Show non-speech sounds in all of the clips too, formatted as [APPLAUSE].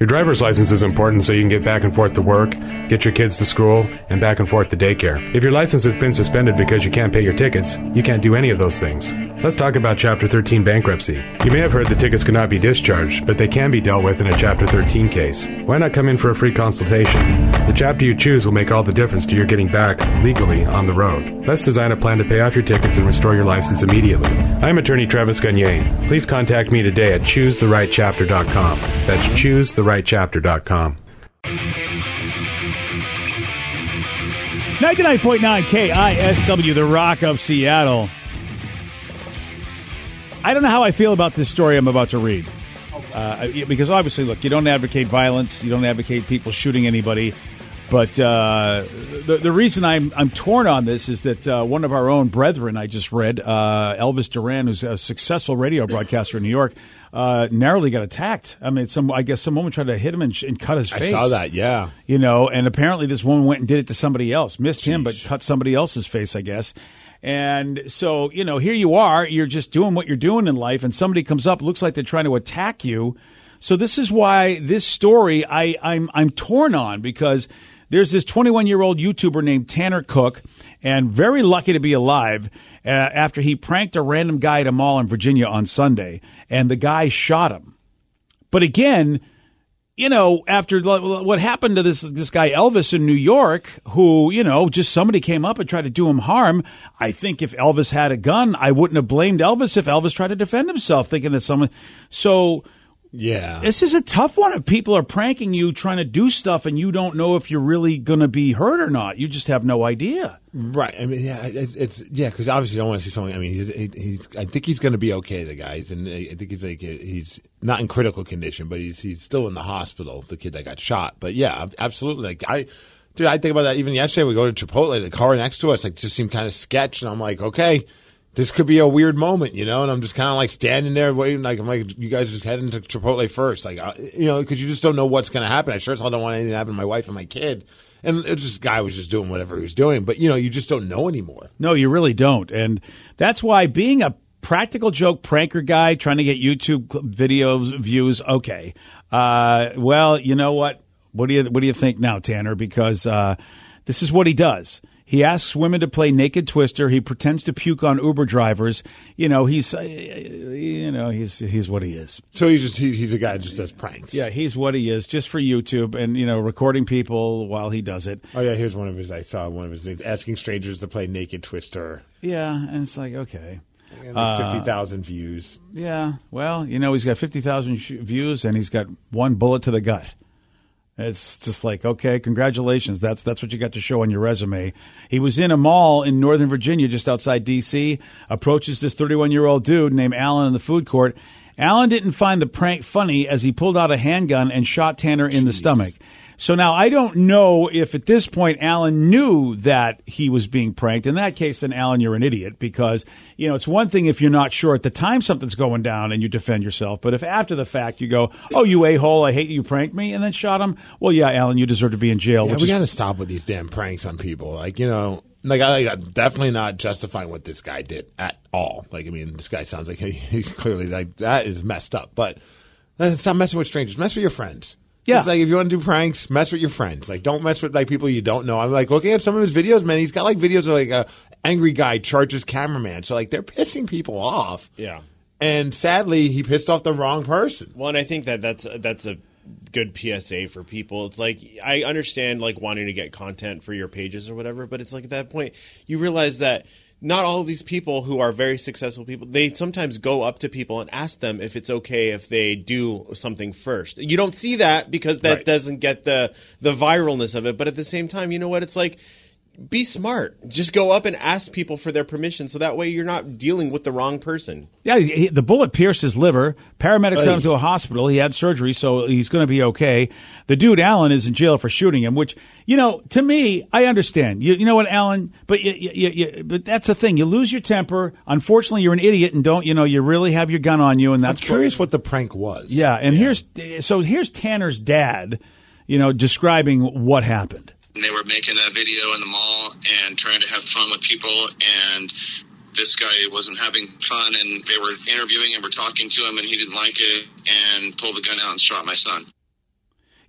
Your driver's license is important so you can get back and forth to work, get your kids to school, and back and forth to daycare. If your license has been suspended because you can't pay your tickets, you can't do any of those things. Let's talk about Chapter 13 bankruptcy. You may have heard the tickets cannot be discharged, but they can be dealt with in a Chapter 13 case. Why not come in for a free consultation? The chapter you choose will make all the difference to your getting back legally on the road. Let's design a plan to pay off your tickets and restore your license immediately. I'm attorney Travis Gagne. Please contact me today at choosetherightchapter.com. That's choosetherightchapter.com. 99.9 KISW, the Rock of Seattle. I don't know how I feel about this story I'm about to read. Uh, because obviously, look, you don't advocate violence, you don't advocate people shooting anybody. But uh, the, the reason I'm, I'm torn on this is that uh, one of our own brethren I just read, uh, Elvis Duran, who's a successful radio broadcaster in New York, uh, narrowly got attacked. I mean, some I guess some woman tried to hit him and, sh- and cut his face. I saw that. Yeah. You know, and apparently this woman went and did it to somebody else. Missed him, but cut somebody else's face, I guess. And so, you know, here you are, you're just doing what you're doing in life, and somebody comes up, looks like they're trying to attack you. So this is why this story I, I'm I'm torn on because there's this 21 year old YouTuber named Tanner Cook, and very lucky to be alive uh, after he pranked a random guy at a mall in Virginia on Sunday, and the guy shot him. But again, you know, after what happened to this this guy Elvis in New York, who you know, just somebody came up and tried to do him harm. I think if Elvis had a gun, I wouldn't have blamed Elvis if Elvis tried to defend himself, thinking that someone. So Yeah. this is a tough one. If people are pranking you, trying to do stuff, and you don't know if you're really going to be hurt or not, you just have no idea. Right. I mean, yeah, it's, it's yeah, because obviously you don't want to see someone. I mean, he's, he's. I think he's going to be okay. The guys, and I think he's like he's not in critical condition, but he's he's still in the hospital. The kid that got shot. But yeah, absolutely. Like I, dude, I think about that. Even yesterday, we go to Chipotle. The car next to us like just seemed kind of sketch, and I'm like, okay. This could be a weird moment, you know, and I'm just kind of like standing there waiting. Like I'm like, you guys just heading to Chipotle first, like uh, you know, because you just don't know what's going to happen. I sure as hell don't want anything to happen to my wife and my kid. And this guy was just doing whatever he was doing, but you know, you just don't know anymore. No, you really don't. And that's why being a practical joke pranker guy trying to get YouTube videos views, okay. Uh, well, you know what? What do you what do you think now, Tanner? Because uh, this is what he does. He asks women to play naked twister. He pretends to puke on Uber drivers. You know, he's uh, you know, he's he's what he is. So he's just he, he's a guy that just does pranks. Yeah, he's what he is, just for YouTube and you know, recording people while he does it. Oh yeah, here's one of his. I saw one of his things asking strangers to play Naked Twister. Yeah, and it's like okay. And Uh, like Fifty thousand views. Yeah, well, you know, he's got 50,000 sh- views and he's got one bullet to the gut. It's just like, okay, congratulations. That's that's what you got to show on your resume. He was in a mall in Northern Virginia, just outside D.C. Approaches this 31 year old dude named Alan in the food court. Alan didn't find the prank funny as he pulled out a handgun and shot Tanner in the stomach. So now I don't know if at this point Alan knew that he was being pranked. In that case, then Alan, you're an idiot because, you know, it's one thing if you're not sure at the time something's going down and you defend yourself. But if after the fact you go, oh, you a hole, I hate you pranked me, and then shot him, well, yeah, Alan, you deserve to be in jail. Yeah, we is- got to stop with these damn pranks on people. Like you know, like I, I'm definitely not justifying what this guy did at all. Like I mean, this guy sounds like he, [LAUGHS] he's clearly like that is messed up. But uh, stop messing with strangers. Mess with your friends. Yeah. It's like if you want to do pranks, mess with your friends. Like don't mess with like people you don't know. I'm like looking at some of his videos, man. He's got like videos of like a angry guy charges cameraman. So like they're pissing people off. Yeah. and sadly, he pissed off the wrong person. Well, and I think that that's that's a good PSA for people. It's like I understand like wanting to get content for your pages or whatever, but it's like at that point you realize that not all of these people who are very successful people they sometimes go up to people and ask them if it's okay if they do something first. You don't see that because that Right. doesn't get the the viralness of it, but at the same time, you know what? It's like be smart. Just go up and ask people for their permission so that way you're not dealing with the wrong person. Yeah, he, the bullet pierced his liver. Paramedics sent him to a hospital. He had surgery, so he's going to be okay. The dude Alan is in jail for shooting him, which you know, to me, I understand. You, you know what, Alan? But you, you, you, but that's the thing. You lose your temper. Unfortunately, you're an idiot and don't you know you really have your gun on you, and that's I'm that's curious what the prank was. Yeah, and here's so here's Tanner's dad, you know, describing what happened. And they were making a video in the mall and trying to have fun with people and this guy wasn't having fun and they were interviewing him or talking to him and he didn't like it and pulled the gun out and shot my son.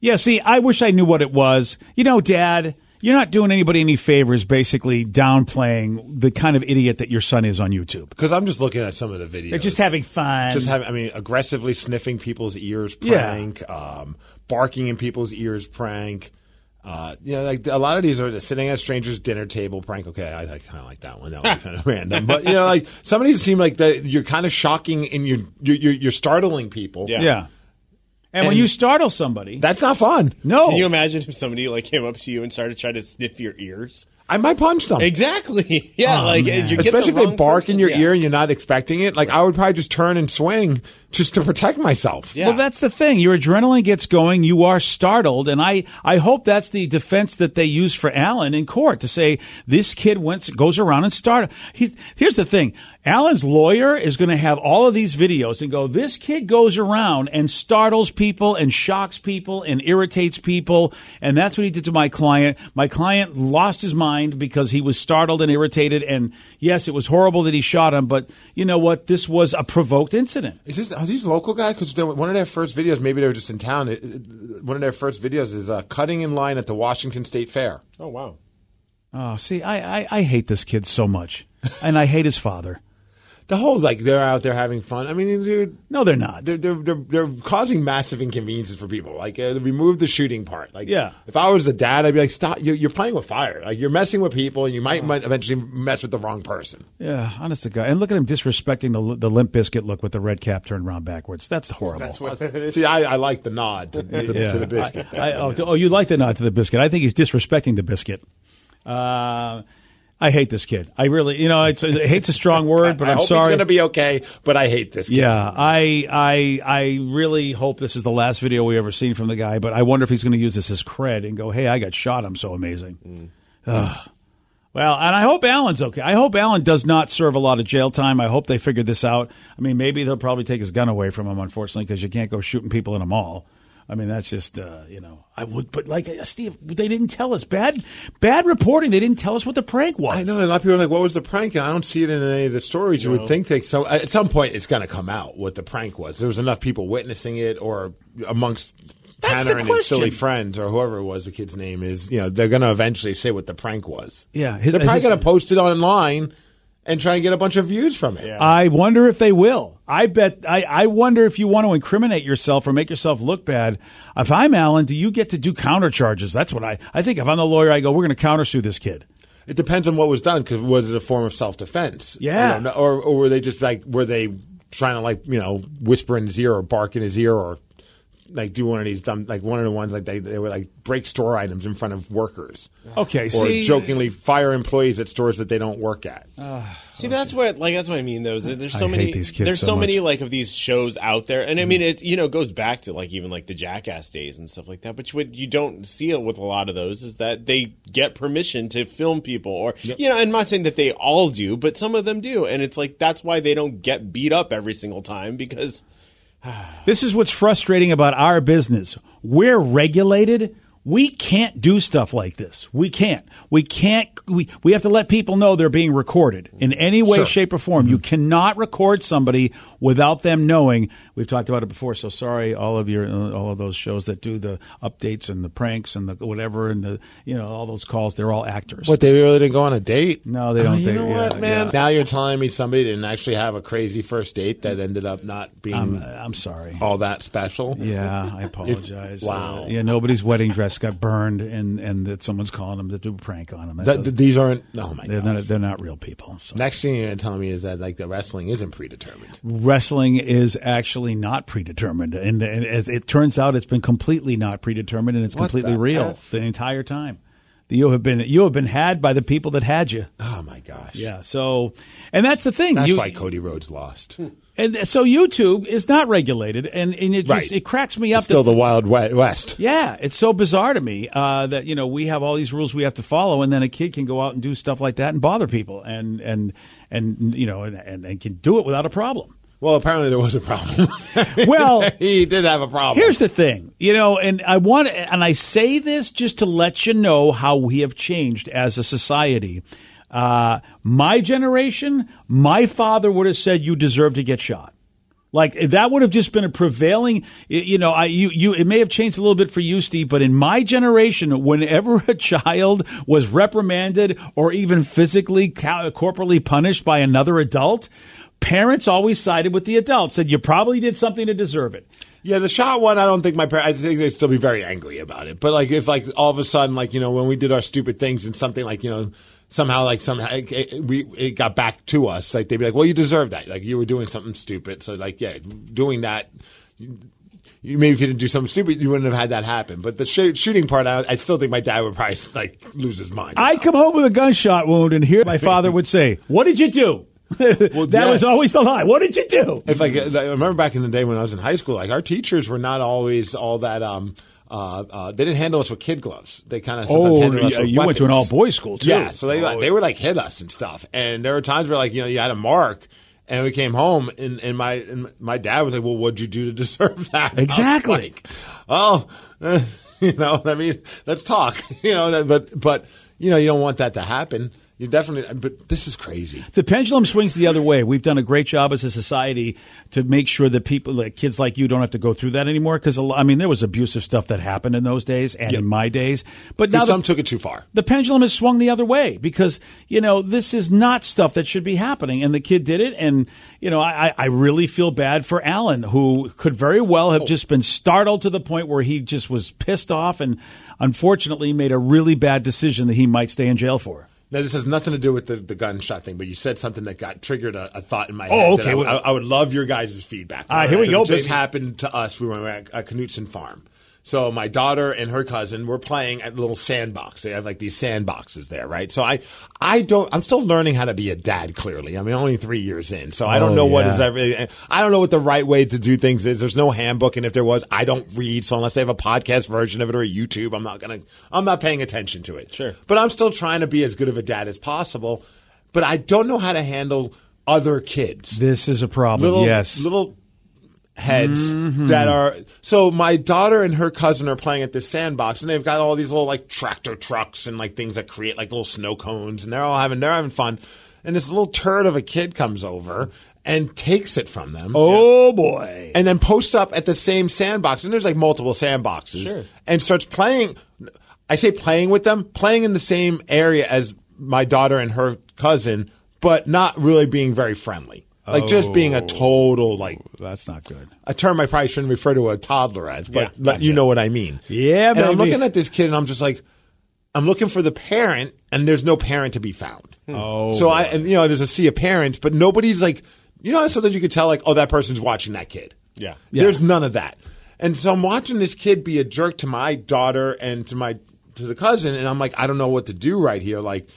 Yeah, see, I wish I knew what it was. You know, Dad, you're not doing anybody any favors, basically downplaying the kind of idiot that your son is on YouTube. Because I'm just looking at some of the videos. They're just having fun. Just having, I mean, aggressively sniffing people's ears Yeah. prank, um, barking in people's ears prank. Uh, you know, like a lot of these are sitting at a stranger's dinner table prank. Okay, I, I kind of like that one. That was kind of random, but you know, like some of these seem like that you're kind of shocking and you're you're, you're, you're startling people. Yeah. yeah. And, when you startle somebody, that's not fun. no, Can you imagine if somebody like came up to you and started trying to sniff your ears? I might punch them. Exactly. [LAUGHS] Yeah, Oh, like you get Especially the if they bark person. in your Yeah. ear and you're not expecting it. Like I would probably just turn and swing just to protect myself. Yeah. Well, that's the thing. Your adrenaline gets going. You are startled, and I, I hope that's the defense that they use for Alan in court to say this kid went goes around and started. He, here's the thing: Alan's lawyer is going to have all of these videos and go, this kid goes around and startles people and shocks people and irritates people, and that's what he did to my client. My client lost his mind because he was startled and irritated. And yes, it was horrible that he shot him, but you know what? This was a provoked incident. Is this, are these local guys? Because one of their first videos, maybe they were just in town. It, it- one of their first videos is uh, cutting in line at the Washington State Fair. Oh wow. Oh, see, I, I, I hate this kid so much, and I hate his father. The whole like they're out there having fun. I mean, dude, No, they're not. they're they're they're, they're causing massive inconveniences for people. Like uh, remove the shooting part. Like, Yeah. if I was the dad, I'd be like, stop. You're, you're playing with fire. Like you're messing with people, and you might, might eventually mess with the wrong person. yeah, honest to God. And look at him disrespecting the the Limp Bizkit look with the red cap turned around backwards. That's horrible. That's what, See, I, I like the nod to, to, Yeah. to the biscuit. there. I, oh, oh, you like the nod to the biscuit. I think he's disrespecting the biscuit. Uh, I hate this kid. I really, you know, it's, it hate's a strong [LAUGHS] word, but I I'm hope sorry. it's going to be okay, but I hate this. Kid. Yeah, I I I really hope this is the last video we ever seen from the guy. But I wonder if he's going to use this as cred and go, "Hey, I got shot. I'm so amazing." Mm. Ugh. Well, and I hope Alan's okay. I hope Alan does not serve a lot of jail time. I hope they figured this out. I mean, maybe they'll probably take his gun away from him, unfortunately, because you can't go shooting people in a mall. I mean, that's just uh, you know. I would, but like uh, Steve, they didn't tell us bad bad reporting. They didn't tell us what the prank was. I know a lot of people are like, "What was the prank?" And I don't see it in any of the stories. You would think that so at some point it's going to come out what the prank was. There was enough people witnessing it, or amongst That's Tanner and his silly friends, or whoever it was, the kid's name is. You know, they're going to eventually say what the prank was. Yeah, his- they're probably going to post it online and try and get a bunch of views from it. I wonder if they will. I bet. I, I wonder if you want to incriminate yourself or make yourself look bad. If I'm Alan, do you get to do counter charges? That's what I. I think if I'm the lawyer, I go, we're going to countersue this kid. It depends on what was done because was it a form of self defense? Yeah. or, or were they just like were they trying to like you know whisper in his ear or bark in his ear or like do one of these dumb like one of the ones like they they would like break store items in front of workers. Okay, Or see, jokingly fire employees at stores that they don't work at. See, that's what like that's what I mean. Though is that there's so I many hate these kids there's so so, many. Mm. like of these shows out there, and I mean it you know goes back to like even like the Jackass days and stuff like that. But what you don't see it with a lot of those is that they get permission to film people, or you know, I'm not saying that they all do, but some of them do, and it's like that's why they don't get beat up every single time because this is what's frustrating about our business. We're regulated. We can't do stuff like this. We can't. We can't. We, we have to let people know they're being recorded in any way, Sure. shape, or form. You cannot record somebody without them knowing. We've talked about it before. So sorry, all of your, all of those shows that do the updates and the pranks and the whatever and the, you know, all those calls. They're all actors. What they really didn't go on a date? No, they Oh, don't you think- know yeah, what, man? yeah. Now you're telling me somebody didn't actually have a crazy first date that ended up not being I'm, I'm sorry. all that special. Yeah, I apologize. [LAUGHS] Wow. Uh, yeah, nobody's wedding dress got burned, and and that someone's calling them to do a prank on them. That That- these aren't. Oh my they're god. not, they're not real people. So. Next thing you're telling me is that like the wrestling isn't predetermined. Wrestling is actually not predetermined, and, and as it turns out, it's been completely not predetermined, and it's What completely the real F? the entire time. You have been you have been had by the people that had you. Oh my gosh. Yeah. So, and that's the thing. That's you, why Cody Rhodes lost. Hmm. And so YouTube is not regulated, and, and it just Right. it cracks me up. It's still to the Wild West. Yeah, it's so bizarre to me uh, that you know we have all these rules we have to follow, and then a kid can go out and do stuff like that and bother people, and and and you know, and, and, and can do it without a problem. Well, apparently there was a problem. [LAUGHS] Well, he did have a problem. Here's the thing, you know, and I want, and I say this just to let you know how we have changed as a society. Uh, my generation, my father would have said you deserve to get shot. Like that would have just been a prevailing, you know. I you you it may have changed a little bit for you, Steve, but in my generation, whenever [LAUGHS] a child was reprimanded or even physically corporally punished by another adult, parents always sided with the adult. Said you probably did something to deserve it. Yeah, the shot one, I don't think my parents, I think they'd still be very angry about it. But like, if like all of a sudden, like, you know, when we did our stupid things and something like, you know, somehow like somehow it, it- we, it got back to us, like they'd be like, well, you deserve that. Like you were doing something stupid. So like, yeah, doing that, you, maybe if you didn't do something stupid, you wouldn't have had that happen. But the sh- shooting part, I, I still think my dad would probably like lose his mind. I come home with a gunshot wound, and here my father would say, "What did you do?" [LAUGHS] well, that was always the lie. What did you do? If like, I remember back in the day when I was in high school, like our teachers were not always all that. Um, uh, uh, they didn't handle us with kid gloves. They kind of Oh, handled us yeah, you went to an all-boys school, too. Yeah, so they Oh, they would like hit us and stuff. And there were times where like you know you had a mark. And we came home, and, and my and my dad was like, "Well, what'd you do to deserve [LAUGHS] that?" Exactly. like, oh, [LAUGHS] you know, I mean, let's talk. [LAUGHS] You know, but but you know, you don't want that to happen. You definitely. But this is crazy. The pendulum swings the other way. We've done a great job as a society to make sure that people, like kids like you, don't have to go through that anymore. Because I mean, there was abusive stuff that happened in those days and in my days. But now the- some took it too far. the pendulum has swung the other way because you know this is not stuff that should be happening and the kid did it and you know i, I really feel bad for alan who could very well have oh. just been startled to the point where he just was pissed off and unfortunately made a really bad decision that he might stay in jail for Now, this has nothing to do with the, the gunshot thing, but you said something that got triggered a, a thought in my Oh, head. that okay. I, I, I would love your guys' feedback. All right, here we go, It just baby. happened to us. We were at, at Knutson Farm. So my daughter and her cousin were playing at a little sandbox. They have like these sandboxes there, right? So I, I don't. I'm still learning how to be a dad. Clearly, I mean, only three years in, so I don't Oh, know what yeah. is everything. I don't know what the right way to do things is. There's no handbook, and if there was, I don't read. So unless they have a podcast version of it or a YouTube, I'm not gonna. I'm not paying attention to it. Sure. But I'm still trying to be as good of a dad as possible. But I don't know how to handle other kids this is a problem little yes little heads mm-hmm. that are so my daughter and her cousin are playing at this sandbox and they've got all these little like tractor trucks and like things that create like little snow cones and they're all having they're having fun. And this little turd of a kid comes over and takes it from them. Oh boy. And then posts up at the same sandbox and there's like multiple sandboxes and starts playing i say playing with them playing in the same area as my daughter and her cousin but not really being very friendly like just being a oh, total like that's not good a term I probably shouldn't refer to a toddler as, but Yeah, let- you know what I mean. Yeah, and I'm baby. looking at this kid and I'm just like, I'm looking for the parent, and there's no parent to be found. Hmm. Oh, so I and you know there's a sea of parents, but nobody's like, you know, how sometimes you could tell like, oh, that person's watching that kid. Yeah. There's none of that, and so I'm watching this kid be a jerk to my daughter and to my to the cousin, and I'm like, I don't know what to do right here. Like,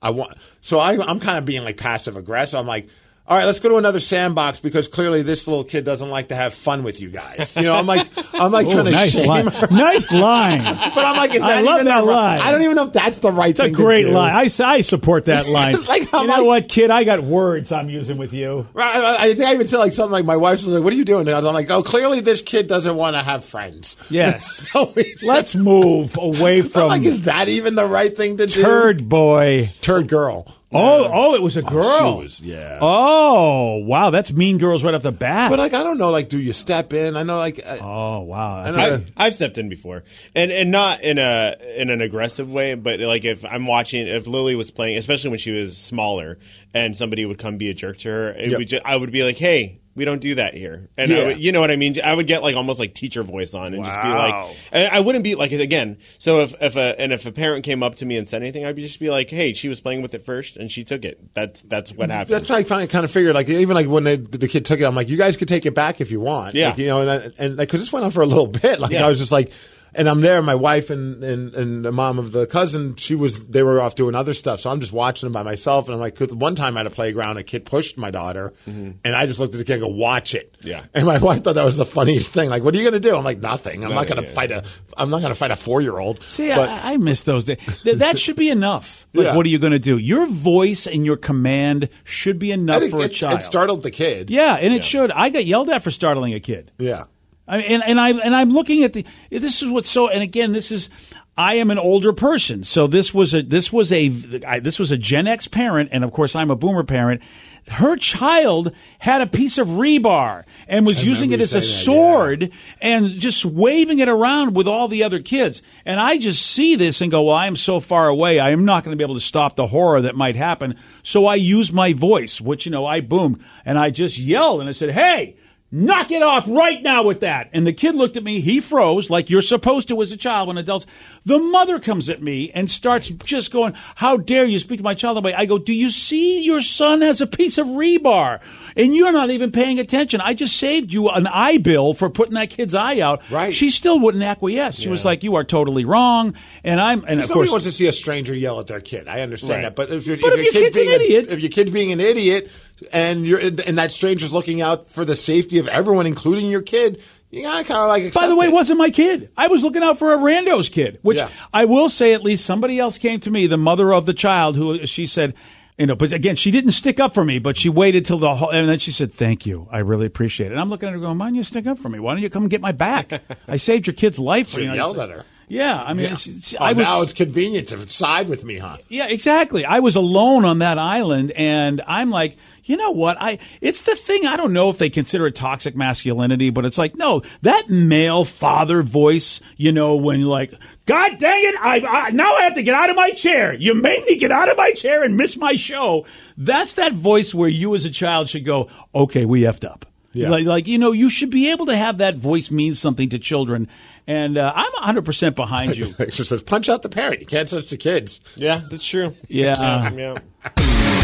I want, so I, I'm kind of being like passive aggressive. I'm like. All right, let's go to another sandbox because clearly this little kid doesn't like to have fun with you guys. You know, I'm like, I'm like Oh, trying to nice shame line. her. Nice [LAUGHS] line. But I'm like, is I love that the right- line. I don't even know if that's the right It's a great line. I, I support that [LAUGHS] line. Like, I'm you know like- what, kid? I got words I'm using with you. Right, I, I think I even said like something like my wife's like, "What are you doing?" And I'm like, "Oh, clearly this kid doesn't want to have friends." [LAUGHS] Yes. so Let's move away I'm from like, is that even the right thing to do? turd boy. turd girl. Oh, oh, it was a girl. she was- yeah. Oh, wow, that's Mean Girls right off the bat. But like, I don't know. Like, do you step in? I know, like, uh, oh, wow. I know, I've, I've stepped in before, and and not in a in an aggressive way, but like if I'm watching, if Lily was playing, especially when she was smaller, and somebody would come be a jerk to her, it Yep. would ju- I would be like, hey. We don't do that here, and I Yeah. would, you know what I mean. I would get like almost like teacher voice on, and just be like, and I wouldn't be like again. So if if a and if a parent came up to me and said anything, I'd just be like, hey, she was playing with it first, and she took it. That's that's what happened. that's why I kind of figured. Like, even like when they, the kid took it, I'm like, you guys could take it back if you want. Yeah. Like, you know, and I, and like, because this went on for a little bit. Like, Yeah. I was just like. And I'm there. My wife and, and, and the mom of the cousin, she was. They were off doing other stuff, so I'm just watching them by myself. And I'm like, 'cause one time at a playground, a kid pushed my daughter, and I just looked at the kid and go, "Watch it." Mm-hmm. Yeah. And my [LAUGHS] wife thought that was the funniest thing. Like, what are you going to do? I'm like, nothing. I'm not going to yeah. fight a. I'm not going to fight a four year old. See, I, I miss those days. Th- that [LAUGHS] should be enough. Like, Yeah. what are you going to do? Your voice and your command should be enough think for a child. it startled the kid. yeah, and it should. I got yelled at for startling a kid. Yeah. I mean, and, and I and I'm looking at the. This is what's so. And again, this is. I am an older person, so this was a this was a I, this was a Gen X parent, and of course I'm a Boomer parent. Her child had a piece of rebar and was using it as a that, sword and just waving it around with all the other kids. And I just see this and go, "Well, I am so far away. I am not going to be able to stop the horror that might happen." So I use my voice, which you know I boomed, and I just yelled and I said, "Hey!" Knock it off right now with that. And the kid looked at me. He froze like you're supposed to as a child when adults. The mother comes at me and starts just going, How dare you speak to my child that way? I go, Do you see your son has a piece of rebar and you're not even paying attention? I just saved you an eye bill for putting that kid's eye out. Right. She still wouldn't acquiesce. She was like, You are totally wrong. And I'm, and of Nobody course, wants to see a stranger yell at their kid. I understand Right. that, but if, you're, But if your your kid's an being a- idiot- if your kid's being an idiot, and you're and that stranger's looking out for the safety of everyone, including your kid, you gotta kind of like. By the way, it. wasn't my kid. I was looking out for a rando's kid, which Yeah. I will say at least somebody else came to me, the mother of the child, who she said, you know, but again, she didn't stick up for me, but she waited till the whole, and then she said, thank you. I really appreciate it. And I'm looking at her going, why don't you stick up for me? Why don't you come and get my back? I saved your kid's life. Should've you know, yelled at her. Yeah. I mean, Yeah. it's- it's- Oh, I was, now it's convenient to side with me, huh? yeah, exactly. I was alone on that island, and I'm like, you know what? I it's the thing. I don't know if they consider it toxic masculinity, but it's like, no, that male father voice. You know, when like, God dang it, I, I now I have to get out of my chair. You made me get out of my chair and miss my show. That's that voice where you as a child should go, okay, we effed up. Yeah. Like, like you know, you should be able to have that voice mean something to children, and uh, I'm 100 percent behind [LAUGHS] you. Extra says, punch out the parent. You can't touch the kids. yeah, that's true. Yeah. yeah.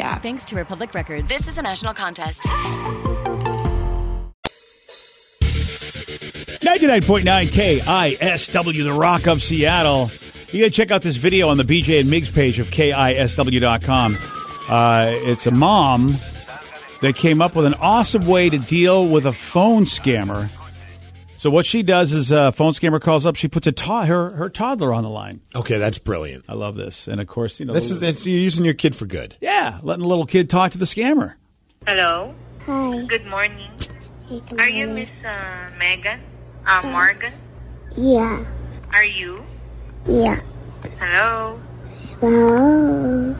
app. Thanks to Republic Records. This is a national contest. 99.9 KISW, the Rock of Seattle. You got to check out this video on the BJ and Migs page of KISW.com. Uh, it's a mom that came up with an awesome way to deal with a phone scammer. So what she does is a phone scammer calls up, she puts a to- her her toddler on the line. Okay, that's brilliant. I love this, and of course, you know, This is that's, you're using your kid for good. yeah, letting the little kid talk to the scammer. Hello. Hi. Good morning. Hey, good Are you. Miss uh, Megan? Uh, Morgan? Yeah. Are you? Yeah. Hello. Wow.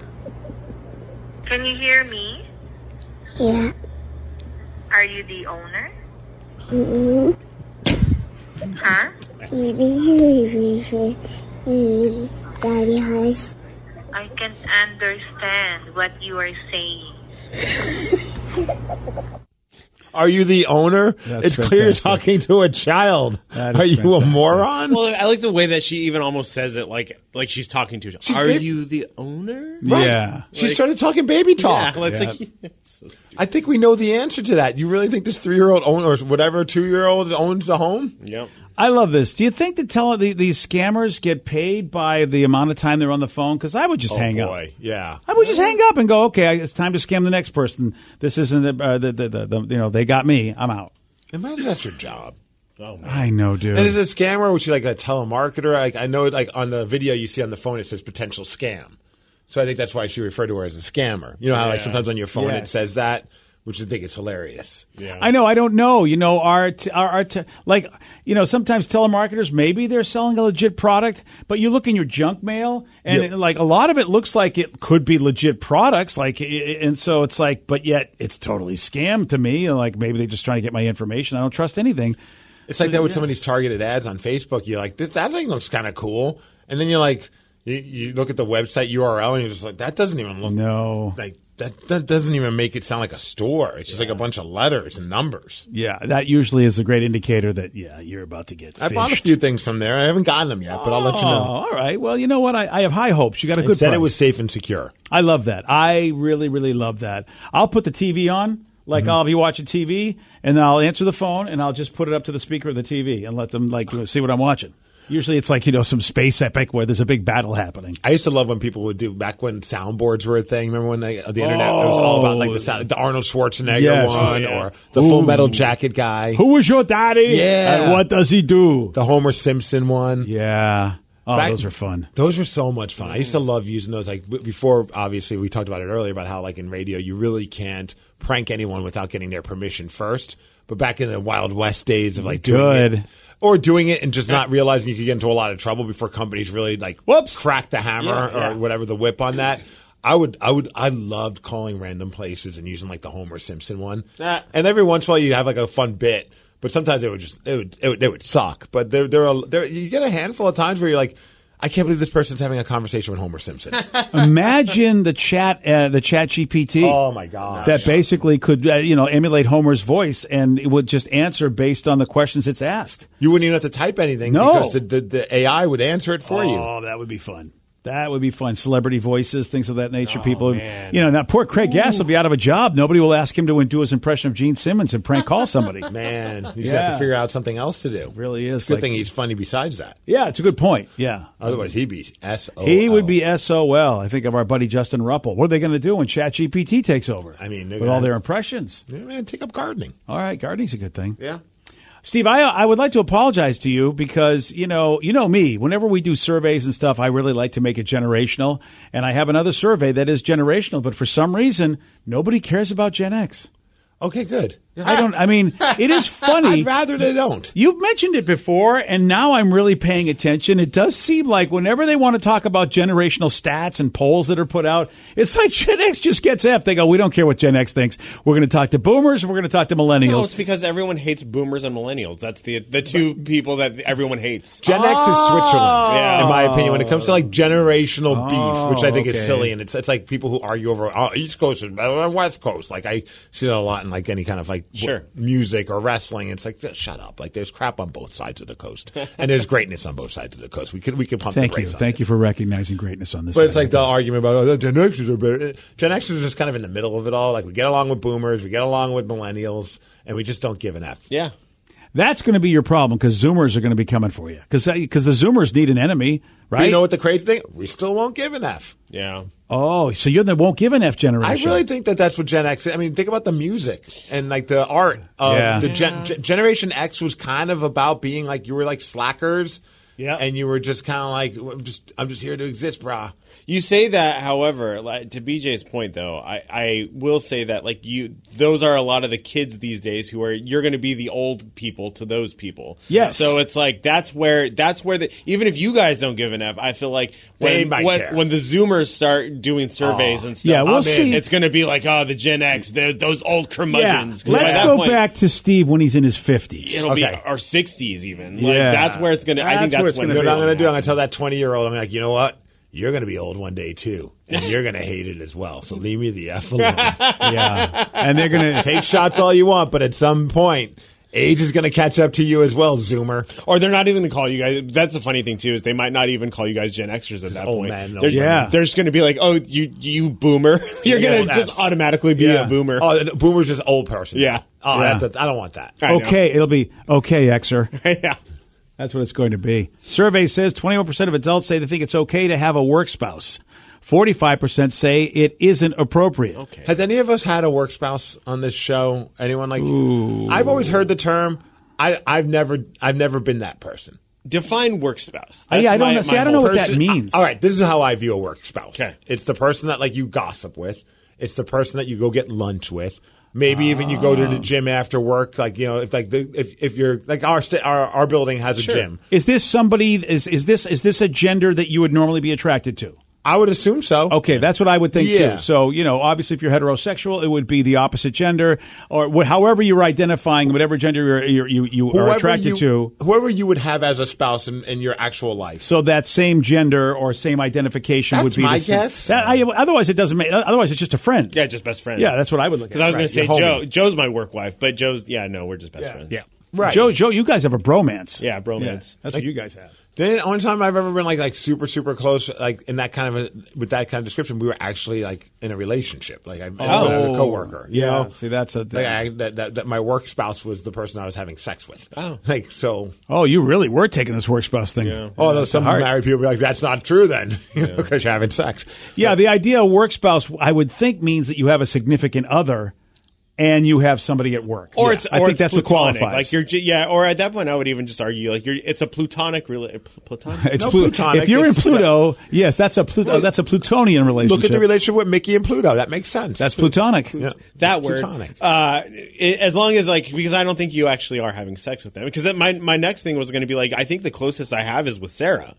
Can you hear me? Yeah. Are you the owner? Mm-mm. Huh? Daddy has. I can't understand what you are saying. [LAUGHS] Are you the owner? That's it's clear you're fantastic. talking to a child. That Are is you a fantastic. moron? Well, I like the way that she even almost says it like like she's talking to. She's Are big- you the owner? Yeah. she like- started talking baby talk. Yeah, well, it's Yeah. like [LAUGHS] it's so stupid. I think we know the answer to that. You really think this three year old owner or whatever two year old owns the home? Yep. I love this. Do you think that tele- the, these scammers get paid by the amount of time they're on the phone? Because I would just hang up. Yeah. I would just hang up and go, okay, it's time to scam the next person. This isn't the, uh, the, the, the, the you know, they got me. I'm out. Imagine that's your job. Oh man. I know, dude. And is it a scammer? Was she like a telemarketer? Like I know, like on the video you see on the phone, it says potential scam. So I think that's why she referred to her as a scammer. You know how like sometimes on your phone it says that, which I think is hilarious. Yeah. I know. I don't know. You know, our, t- our, our t- like, you know, sometimes telemarketers maybe they're selling a legit product, but you look in your junk mail, and Yep. it, like a lot of it looks like it could be legit products. Like, i- i- and so it's like, but yet it's totally scam to me. and, Like maybe they're just trying to get my information. I don't trust anything. It's like that with some of these targeted ads on Facebook. You're like, that, that thing looks kind of cool, and then you're like, you, you look at the website URL, and you're just like, that doesn't even look No. like that. That doesn't even make it sound like a store. It's just like a bunch of letters and numbers. Yeah, that usually is a great indicator that yeah, you're about to get. I bought a few things from there. I haven't gotten them yet, but I'll let you Oh, know. all right. Well, you know what? I, I have high hopes. You got a good said price. it was safe and secure. I love that. I really, really love that. I'll put the TV on. Like Mm-hmm. I'll be watching TV, and I'll answer the phone, and I'll just put it up to the speaker of the TV and let them like see what I'm watching. Usually, it's like you know some space epic where there's a big battle happening. I used to love when people would do back when soundboards were a thing. Remember when they, the internet it was all about like the, sound, the Arnold Schwarzenegger Yes. one Oh, yeah. or the Full Metal Jacket guy, Who was your daddy? Yeah. And what does he do? the Homer Simpson one. Yeah. Oh, Back- those are fun. Those were so much fun. I used to love using those. Like before, obviously, we talked about it earlier about how, like in radio, you really can't prank anyone without getting their permission first. But back in the Wild West days of like doing Good. it, or doing it and just not realizing you could get into a lot of trouble before companies really like Whoops. crack the hammer Yeah, or whatever the whip on that. I would, I would, I loved calling random places and using like the Homer Simpson one. And every once in a while, you'd have like a fun bit, but sometimes it would just, it would, it would, it would suck. But there, there are, there, you get a handful of times where you're like, I can't believe this person's having a conversation with Homer Simpson. [LAUGHS] Imagine the chat, uh, the ChatGPT. oh my god! that basically could uh, you know emulate Homer's voice and it would just answer based on the questions it's asked. you wouldn't even have to type anything No. because the, the, the AI would answer it for you. Oh, that would be fun. That would be fun. Celebrity voices, things of that nature. Oh, People, man. you know, now poor Craig Gass will be out of a job. Nobody will ask him to do his impression of Gene Simmons and prank call somebody. [LAUGHS] Man, he's Yeah. got to figure out something else to do. really is. Good like- thing he's funny besides that. yeah, it's a good point. Yeah. Otherwise, he'd be S O. He would be SOL. I think of our buddy Justin Ruppel. What are they going to do when ChatGPT takes over? I mean, with all gonna- their impressions. Yeah, man, take up gardening. All right, gardening's a good thing. Yeah. Steve, I uh, I would like to apologize to you because you know you know me. Whenever we do surveys and stuff, I really like to make it generational. And I have another survey that is generational, but for some reason, nobody cares about Gen X. Okay, good. I ah. don't. I mean, it is [LAUGHS] funny. I'd rather they don't. You've mentioned it before, and now I'm really paying attention. It does seem like whenever they want to talk about generational stats and polls that are put out, it's [LAUGHS] like Gen X just gets F. They go, we don't care what Gen X thinks. We're going to talk to boomers. We're going to talk to millennials. No, it's because everyone hates boomers and millennials. That's the the two people that everyone hates. Gen X is Switzerland, Yeah. in my opinion, when it comes to like generational oh, beef, which I think is silly, and it's it's like people who argue over oh, East Coast is better than West Coast. Like I see that a lot in like any kind of like w- Sure. music or wrestling. It's like just shut up. Like there's crap on both sides of the coast, [LAUGHS] and there's greatness on both sides of the coast. We could we could pump. Thank the you. brakes on Thank you for recognizing greatness on this. But it's like the argument about oh, the Gen Xers are better. Gen Xers are just kind of in the middle of it all. Like we get along with Boomers, we get along with Millennials, and we just don't give an f. Yeah. That's going to be your problem because Zoomers are going to be coming for you because because the Zoomers need an enemy, But right? you know what the crazy thing? We still won't give an f. Yeah. oh, so you're the won't give an F I generation. I really think that that's what Gen X. I mean, think about the music and like the art. Of Yeah. The gen, Gen- Generation X was kind of about being like you were like slackers. Yeah. And you were just kind of like I'm just I'm just here to exist, brah. You say that, however, like, to BJ's point, though, I, I will say that like you, those are a lot of the kids these days who are you're going to be the old people to those people. Yes. So it's like that's where that's where the even if you guys don't give an F, I feel like when when, when the Zoomers start doing surveys and stuff, Yeah, we'll I'm in. see. It's going to be like oh the Gen X, the, those old yeah. curmudgeons. 'Cause by Let's go point, back to Steve when he's in his fifties. It'll Okay. be our 60s even. Like Yeah. that's where it's going to. I think That's where that's it's gonna You know what I'm gonna do? I'm gonna tell that 20 year old. I'm like, you know what? You're gonna be old one day too, and you're gonna hate it as well. So leave me the f alone. [LAUGHS] Yeah, and they're going [LAUGHS] to Take shots all you want, but at some point, age is gonna catch up to you as well, Zoomer. Or they're not even going to call you guys. That's the funny thing too is they might not even call you guys Gen Xers at that old point. men, they're, Yeah. they're just going to be like, "Oh, you you boomer." [LAUGHS] You're Yeah, going to that's- just automatically be Yeah. a boomer. Oh, and Boomer's just old person. Yeah. Oh, Yeah. that's- I don't want that. I know. okay. It'll be okay, Xer. yeah. That's what it's going to be. Survey says 21% of adults say they think it's okay to have a work spouse. 45% say it isn't appropriate. Okay. Has any of us had a work spouse on this show? Anyone like? I've always heard the term. I, I've never, I've never been that person. Define work spouse. Uh, yeah, I don't my- know- see, my I don't know whole what that means. All right, this is how I view a work spouse. Okay. It's the person that like you gossip with. It's the person that you go get lunch with. Maybe even you go to the oh. gym after work. Like you know, if like the if, if you're like our sta- our our building has a Sure. gym. Is this somebody is is this is this a gender that you would normally be attracted to? I would assume so. Okay, that's what I would think Yeah. too. So, you know, obviously if you're heterosexual, it would be the opposite gender or wh- however you're identifying whatever gender you're, you're, you you are attracted you, to. whoever you would have as a spouse in, in your actual life. So that same gender or same identification would be my the same- guess. That, I, otherwise, it doesn't make. Otherwise, it's just a friend. Yeah, just best friend. Yeah, that's what I would look at. Because I was going to say Joe. homie. Joe's my work wife, but Joe's yeah, no, we're just best friends. Yeah. Right. Joe, Joe, you guys have a bromance. Yeah, bromance. that's what you guys have. The only time I've ever been like like super super close like in that kind of a, with that kind of description, we were actually like in a relationship. Like I met Oh. a coworker. you Yeah, know? see, that's a- like I, that, that, that my work spouse was the person I was having sex with. Oh. like so. Oh, you really were taking this work spouse thing. Yeah. Oh, those some hard. married people be like, "That's not true," then [LAUGHS] because you're having sex. Yeah, the idea of work spouse, I would think, means that you have a significant other and you have somebody at work. Or Yeah. it's I think it's that's what qualifies. Like you're, yeah. Or at that point, I would even just argue like you're. It's a plutonic. Rela- pl- plutonic. [LAUGHS] It's No, Plu- plutonic. If you're in It's- Pluto, yes, that's a Pluto. that's a Plutonian relationship. Look at the relationship with Mickey and Pluto. That makes sense. That's plutonic. Yeah. that It's word. Plutonic. Uh, i as long as like because I don't think you actually are having sex with them. Because my my next thing was going to be like I think the closest I have is with Sarah.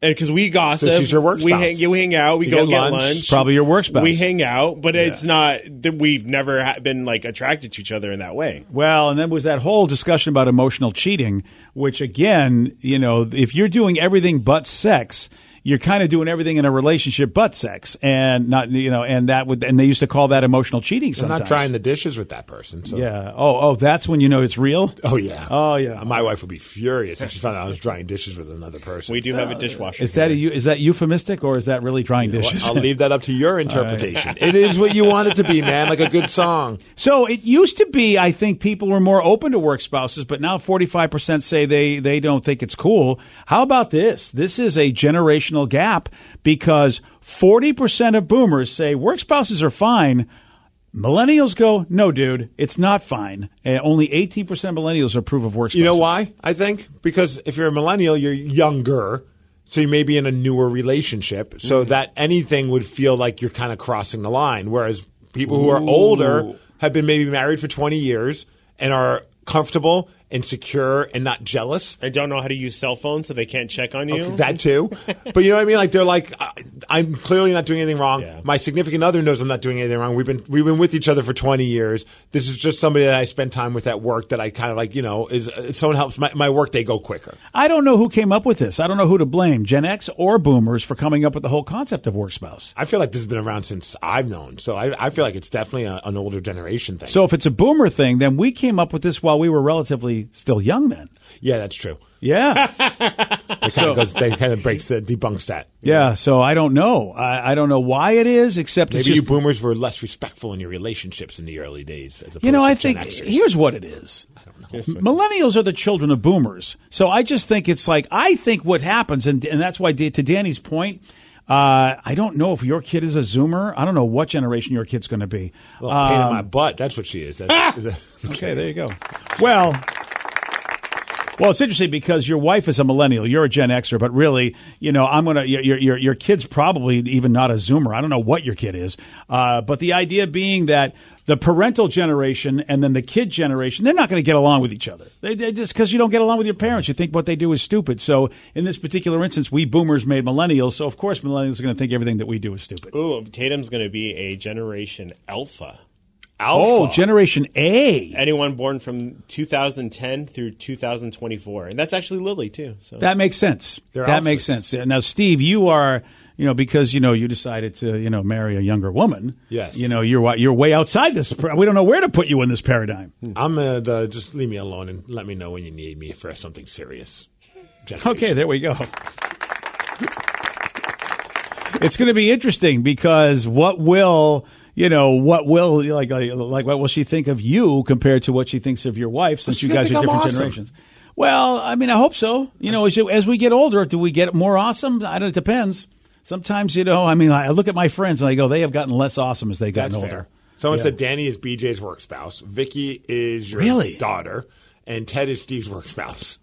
And because we gossip, she's your work we spouse. hang, yeah, we hang out, we You go get get, lunch. lunch. Probably your work spouse. We hang out, but it's not that we've never ha- been like attracted to each other in that way. Well, and then was that whole discussion about emotional cheating, which again, you know, if you're doing everything but sex, you're kind of doing everything in a relationship but sex, and not, you know, and that would, and they used to call that emotional cheating. I'm not trying the dishes with that person. So. Yeah. Oh, oh, that's when you know it's real. Oh yeah. Oh yeah. My wife would be furious if she found out I was drying dishes with another person. We do have a dishwasher. Is that a, is that euphemistic or is that really drying dishes? I'll leave that up to your [LAUGHS] interpretation. it is what you want it to be, man. Like a good song. So it used to be, I think people were more open to work spouses, but now 45% say they, they don't think it's cool. How about this? This is a generational gap because 40% of boomers say work spouses are fine. Millennials go, no, dude, it's not fine. Uh, only 18% of millennials approve of work spouses. You know why? I think because if you're a millennial, you're younger, so you may be in a newer relationship, so Mm-hmm. that anything would feel like you're kind of crossing the line. Whereas people who are older have been maybe married for 20 years and are comfortable and secure and not jealous. I don't know how to use cell phones, so they can't check on you. Okay, that too. [LAUGHS] but you know what I mean? Like they're like, I, I'm clearly not doing anything wrong. My significant other knows I'm not doing anything wrong. We've been we've been with each other for 20 years. This is just somebody that I spend time with at work that I kind of like. You know, is uh, someone helps my, my work day go quicker. I don't know who came up with this. I don't know who to blame, Gen X or Boomers, for coming up with the whole concept of work spouse. I feel like this has been around since I've known, so I, I feel like it's definitely a, an older generation thing. So if it's a Boomer thing, then we came up with this while we were relatively still young. Then, yeah, that's true. yeah. [LAUGHS] It kind, of goes, that kind of breaks the debunks that. Yeah, so I don't know. I, I don't know why it is, except Maybe it's just, you boomers were less respectful in your relationships in the early days. As opposed You know, to I think Xers. here's what it is. Millennials are the children of boomers. So I just think it's like, I think what happens, and, and that's why, to Danny's point, uh, I don't know if your kid is a Zoomer. I don't know what generation your kid's going to be. Well, pain in Um, my butt. That's what she is. That's, [LAUGHS] [LAUGHS] Okay, there you go. Well, well, it's interesting because your wife is a millennial. You're a Gen Xer, but really, you know, I'm gonna your your your kid's probably even not a Zoomer. I don't know what your kid is, uh, but the idea being that the parental generation and then the kid generation, they're not going to get along with each other. They, they just because you don't get along with your parents, you think what they do is stupid. So in this particular instance, we Boomers made millennials, so of course millennials are going to think everything that we do is stupid. Ooh, Tatum's going to be a generation alpha. Oh, Generation A. Anyone born from 2010 through 2024, and that's actually Lily too. So That makes sense. They're that alphas. makes sense. Now, Steve, you are, you know, because you know you decided to, you know, marry a younger woman. Yes. You know, you're you're way outside this. We don't know where to put you in this paradigm. I'm uh, the, just leave me alone and let me know when you need me for something serious. Okay, there we go. It's going to be interesting because what will you know what will like like like what will she think of you compared to what she thinks of your wife since you guys are different awesome. generations. Well, I mean, I hope so. You know, as, you, as we get older, do we get more awesome? I don't. It depends. Sometimes, you know, I mean, I look at my friends and I go, they have gotten less awesome as they've gotten That's older. fair. Someone Yeah. said Danny is BJ's work spouse. Vicky is your Really? daughter, and Ted is Steve's work spouse.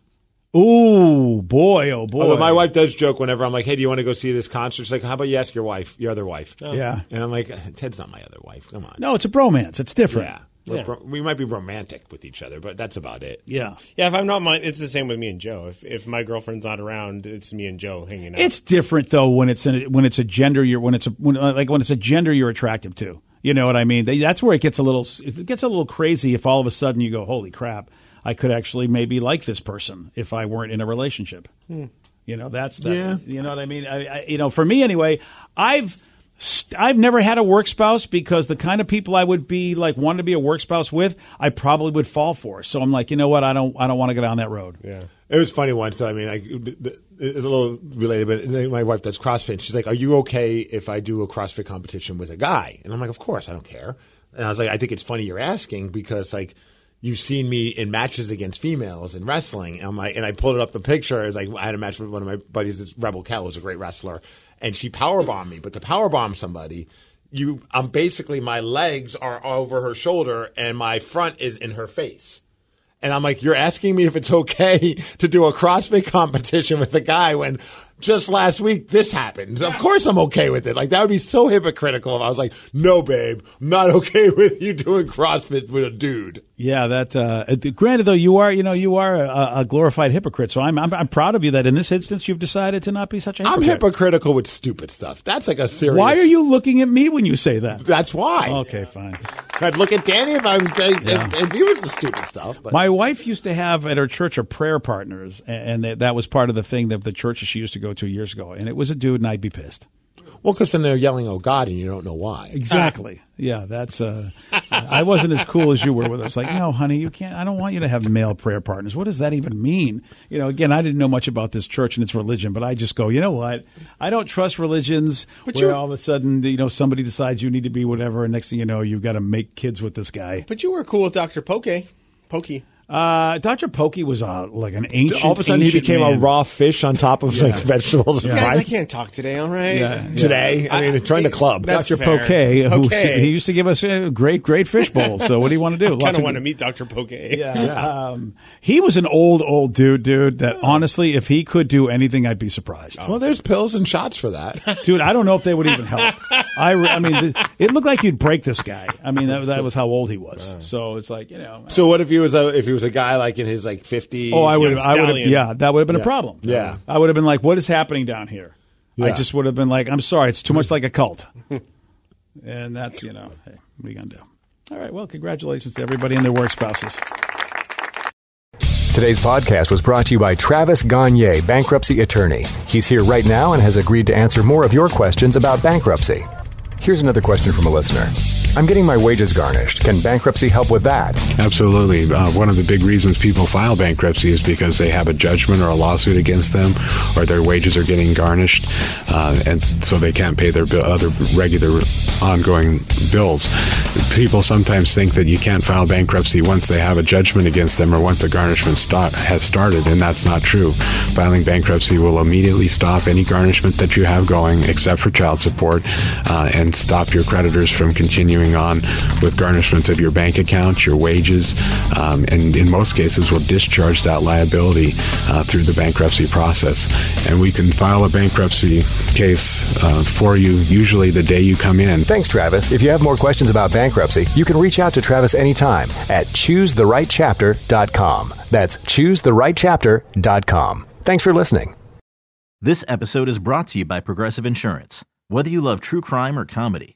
Ooh, boy, oh boy. Although my wife does joke whenever I'm like, "Hey, do you want to go see this concert?" She's like, "How about you ask your wife, your other wife?" Yeah. and I'm like, "Ted's not my other wife. Come on." No, it's a bromance. It's different. Yeah, We're bro- we might be romantic with each other, but that's about it. Yeah. yeah. If I'm not mine, it's the same with me and Joe. If if my girlfriend's not around, it's me and Joe hanging out. It's different though when it's a, when it's a gender you're when it's a when, uh, like when it's a gender you're attractive to. You know what I mean? They, that's where it gets a little it gets a little crazy if all of a sudden you go, "Holy crap, I could actually maybe like this person if I weren't in a relationship." Hmm. You know, that's the Yeah. you know what I mean? I, I, you know, for me anyway, I've st- I've never had a work spouse because the kind of people I would be like want to be a work spouse with, I probably would fall for. So I'm like, you know what? I don't I don't want to go down that road. Yeah. It was funny once. Though. I mean, like the, the, it's a little related, but my wife does CrossFit. She's like, "Are you okay if I do a CrossFit competition with a guy?" And I'm like, "Of course, I don't care." And I was like, "I think it's funny you're asking because like." You've seen me in matches against females in wrestling. And I'm like, and I pulled up the picture. It was like I had a match with one of my buddies. Rebel Kell, who's a great wrestler, and she powerbombed me. But to powerbomb somebody, you, I'm basically my legs are over her shoulder and my front is in her face. And I'm like, you're asking me if it's okay [LAUGHS] to do a CrossFit [LAUGHS] competition with a guy when just last week this happened. Of course I'm okay with it. Like that would be so hypocritical if I was like, no, babe, I'm not [LAUGHS] okay with you doing CrossFit with a dude. Yeah, that. Uh, granted, though, you are you know you are a, a glorified hypocrite. So I'm, I'm I'm proud of you that in this instance you've decided to not be such a I'm hypocritical with stupid stuff. That's like a serious. Why are you looking at me when you say that? That's why. Okay, fine. I'd look at Danny if I was uh, saying Yeah. if, if he was the stupid stuff. But My wife used to have at her church a prayer partners, and that that was part of the thing that the church she used to go to years ago. And it was a dude, and I'd be pissed. Well, because then they're yelling, "Oh God," and you don't know why. Exactly. Yeah, that's. Uh, I wasn't as cool as you were with it. It's like, no, honey, you can't. I don't want you to have male prayer partners. What does that even mean? You know, again, I didn't know much about this church and its religion, but I just go, you know what? I don't trust religions But where all of a sudden, you know, somebody decides you need to be whatever, and next thing you know, you've got to make kids with this guy. But you were cool with Doctor Poke. Pokey. Uh, Dr. Pokey was uh, like an ancient. All of a sudden, he ancient became a raw fish on top of like vegetables and Guys, I can't talk today. All right. Yeah. Today, I mean, join the club. Dr. fair. Poke, who Okay. he used to give us a great, great fish bowl. So what do you want to do? [LAUGHS] I Kind of want to meet Doctor Pokey. [LAUGHS] Yeah. Um, he was an old, old dude, dude, that honestly, if he could do anything, I'd be surprised. Well, there's pills and shots for that. [LAUGHS] Dude, I don't know if they would even help. I, re- I mean, the, It looked like you'd break this guy. I mean, that, that was how old he was. So it's like you know. So what if he was a if he was a guy like in his like fifties? Oh, I would. I would have. Yeah, that would have been a problem. Yeah. I would have been like, "What is happening down here?" I just would have been like, "I'm sorry, it's too much like a cult." [LAUGHS] and that's you know, hey, what are you gonna do? All right. Well, congratulations to everybody and their work spouses. Today's podcast was brought to you by Travis Gagne, bankruptcy attorney. He's here right now and has agreed to answer more of your questions about bankruptcy. Here's another question from a listener. I'm getting my wages garnished. Can bankruptcy help with that? Absolutely. Uh, one of the big reasons people file bankruptcy is because they have a judgment or a lawsuit against them, or their wages are getting garnished, uh, and so they can't pay their other regular ongoing bills. People sometimes think that you can't file bankruptcy once they have a judgment against them or once a garnishment start, has started, and that's not true. Filing bankruptcy will immediately stop any garnishment that you have going, except for child support, uh, and stop your creditors from continuing on with garnishments of your bank account, your wages, um, and in most cases will discharge that liability uh, through the bankruptcy process. And we can file a bankruptcy case uh, for you usually the day you come in. Thanks, Travis. If you have more questions about bankruptcy, you can reach out to Travis anytime at choosetherightchapter.com. That's choosetherightchapter.com. Thanks for listening. This episode is brought to you by Progressive Insurance. Whether you love true crime or comedy,